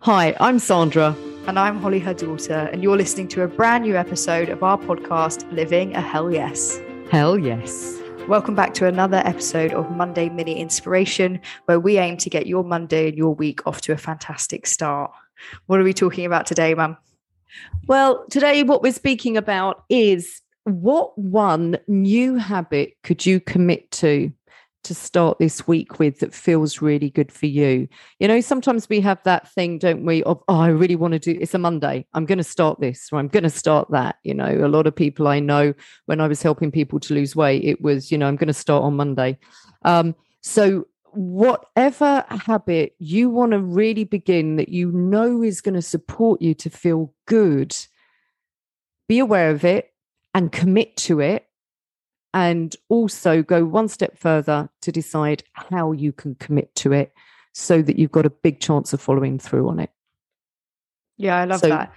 Hi, I'm Sandra. And I'm Holly, her daughter, and you're listening to a brand new episode of our podcast, Living a Hell Yes. Hell yes. Welcome back to another episode of Monday Mini Inspiration, where we aim to get your Monday and your week off to a fantastic start. What are we talking about today, Mum? Well, today, what we're speaking about is what one new habit could you commit to to start this week with that feels really good for you. You know, sometimes we have that thing, don't we, of, oh, I really want to do it's a Monday. I'm going to start this or I'm going to start that. You know, a lot of people I know when I was helping people to lose weight, it was, you know, I'm going to start on Monday. Um, so whatever habit you want to really begin that you know is going to support you to feel good, be aware of it and commit to it and also go one step further to decide how you can commit to it so that you've got a big chance of following through on it. Yeah, I love so, that.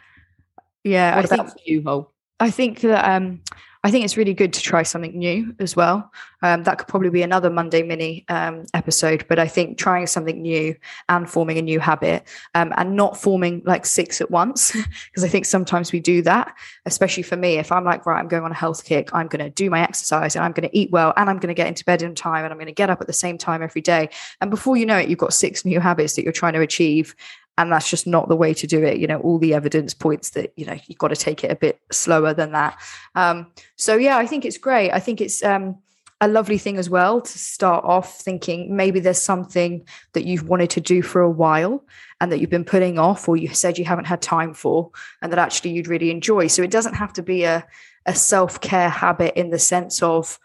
Yeah, I think you, Hol? I think that um, I think it's really good to try something new as well. Um, that could probably be another Monday mini um, episode, but I think trying something new and forming a new habit um, and not forming like six at once, because I think sometimes we do that, especially for me. If I'm like, right, I'm going on a health kick, I'm going to do my exercise and I'm going to eat well and I'm going to get into bed in time and I'm going to get up at the same time every day. And before you know it, you've got six new habits that you're trying to achieve and that's just not the way to do it. You know all the evidence points that you know you've got to take it a bit slower than that. Um, so yeah i think it's great. I think it's um, a lovely thing as well to start off thinking maybe there's something that you've wanted to do for a while and that you've been putting off or you said you haven't had time for and that actually you'd really enjoy. So it doesn't have to be a, a self-care habit in the sense of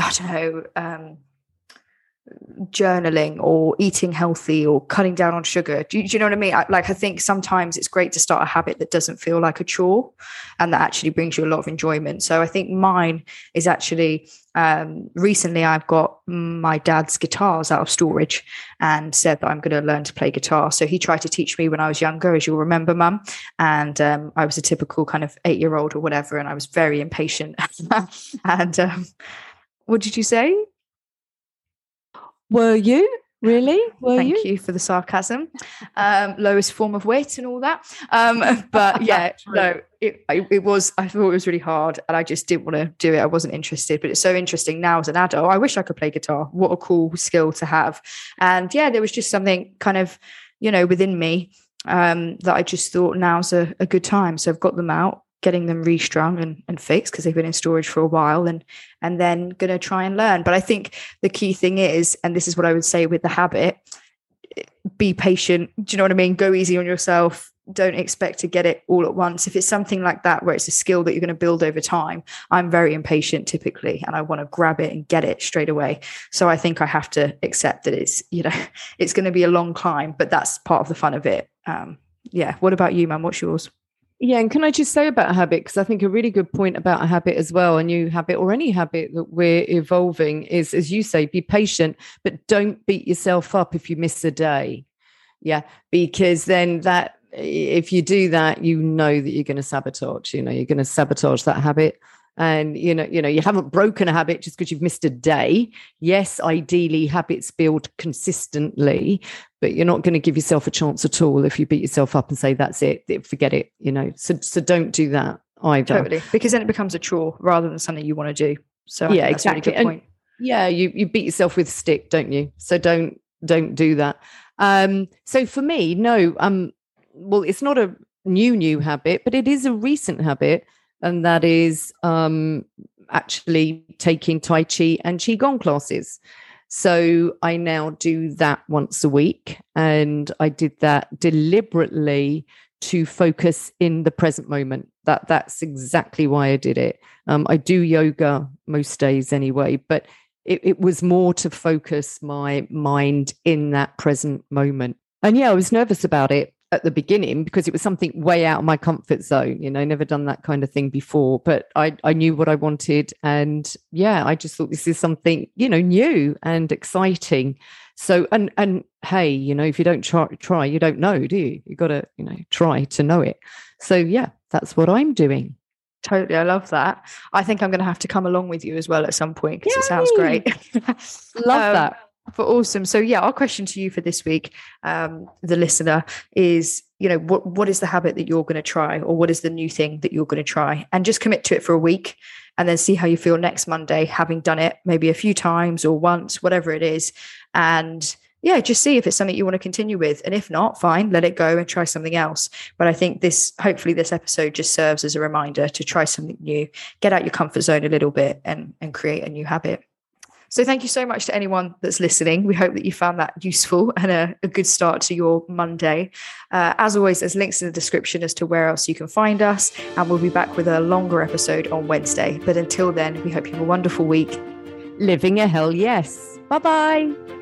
i don't know um, journaling or eating healthy or cutting down on sugar. Do you, do you know what I mean? I, like, I think sometimes it's great to start a habit that doesn't feel like a chore and that actually brings you a lot of enjoyment. So I think mine is actually um, recently I've got my dad's guitars out of storage and said that I'm going to learn to play guitar. So he tried to teach me when I was younger, as you'll remember, mum. And um, I was a typical kind of eight year old or whatever. And I was very impatient. and um, what did you say? Were you? Really? Were Thank you? you? for the sarcasm. Um, lowest form of wit and all that. Um, but yeah, no, it, it was, I thought it was really hard and I just didn't want to do it. I wasn't interested, but it's so interesting now as an adult. I wish I could play guitar. What a cool skill to have. And yeah, there was just something kind of, you know, within me um, that I just thought now's a, a good time. So I've got them out getting them restrung and, and fixed because they've been in storage for a while and and then going to try and learn. But i think the key thing is and this is what i would say with the habit be patient. Do you know what i mean? Go easy on yourself. Don't expect to get it all at once. If it's something like that where it's a skill that you're going to build over time i'm very impatient typically and i want to grab it and get it straight away. So i think i have to accept that it's you know it's going to be a long climb but that's part of the fun of it. Um yeah. What about you man what's yours yeah, and can I just say about a habit? Because I think a really good point about a habit as well, a new habit or any habit that we're evolving is, as you say, be patient, but don't beat yourself up if you miss a day. Yeah, because then that, if you do that, you know that you're going to sabotage, you know, you're going to sabotage that habit and you know you know you haven't broken a habit just because you've missed a day. Yes ideally habits build consistently but you're not going to give yourself a chance at all if you beat yourself up and say that's it forget it you know? So so don't do that either. Totally because then it becomes a chore rather than something you want to do. So yeah exactly. really yeah you you beat yourself with a stick don't you? So don't don't do that. Um so for me no um well it's not a new new habit but it is a recent habit and that is um, actually taking Tai Chi and Qigong classes. So I now do that once a week, and I did that deliberately to focus in the present moment. That that's exactly why I did it. Um, I do yoga most days anyway, but it, it was more to focus my mind in that present moment. And yeah, I was nervous about it at the beginning because it was something way out of my comfort zone. You know, never done that kind of thing before, but I, I knew what I wanted. And yeah, I just thought this is something, you know, new and exciting. So, and, and hey, you know, if you don't try, try, you don't know, do you? You got to, you know, try to know it. So yeah, that's what I'm doing. Totally. I love that. I think I'm going to have to come along with you as well at some point because it sounds great. love um, that for awesome. So yeah, our question to you for this week, um, the listener, is you know what what is the habit that you're going to try, or what is the new thing that you're going to try, and just commit to it for a week, and then see how you feel next Monday, having done it maybe a few times or once, whatever it is, and yeah, just see if it's something you want to continue with. And if not, fine, let it go and try something else. But I think this, hopefully, this episode just serves as a reminder to try something new, get out your comfort zone a little bit and, and create a new habit. So thank you so much to anyone that's listening. We hope that you found that useful and a, a good start to your Monday. Uh, as always, there's links in the description as to where else you can find us. And we'll be back with a longer episode on Wednesday. But until then, we hope you have a wonderful week. Living a hell yes. Bye bye.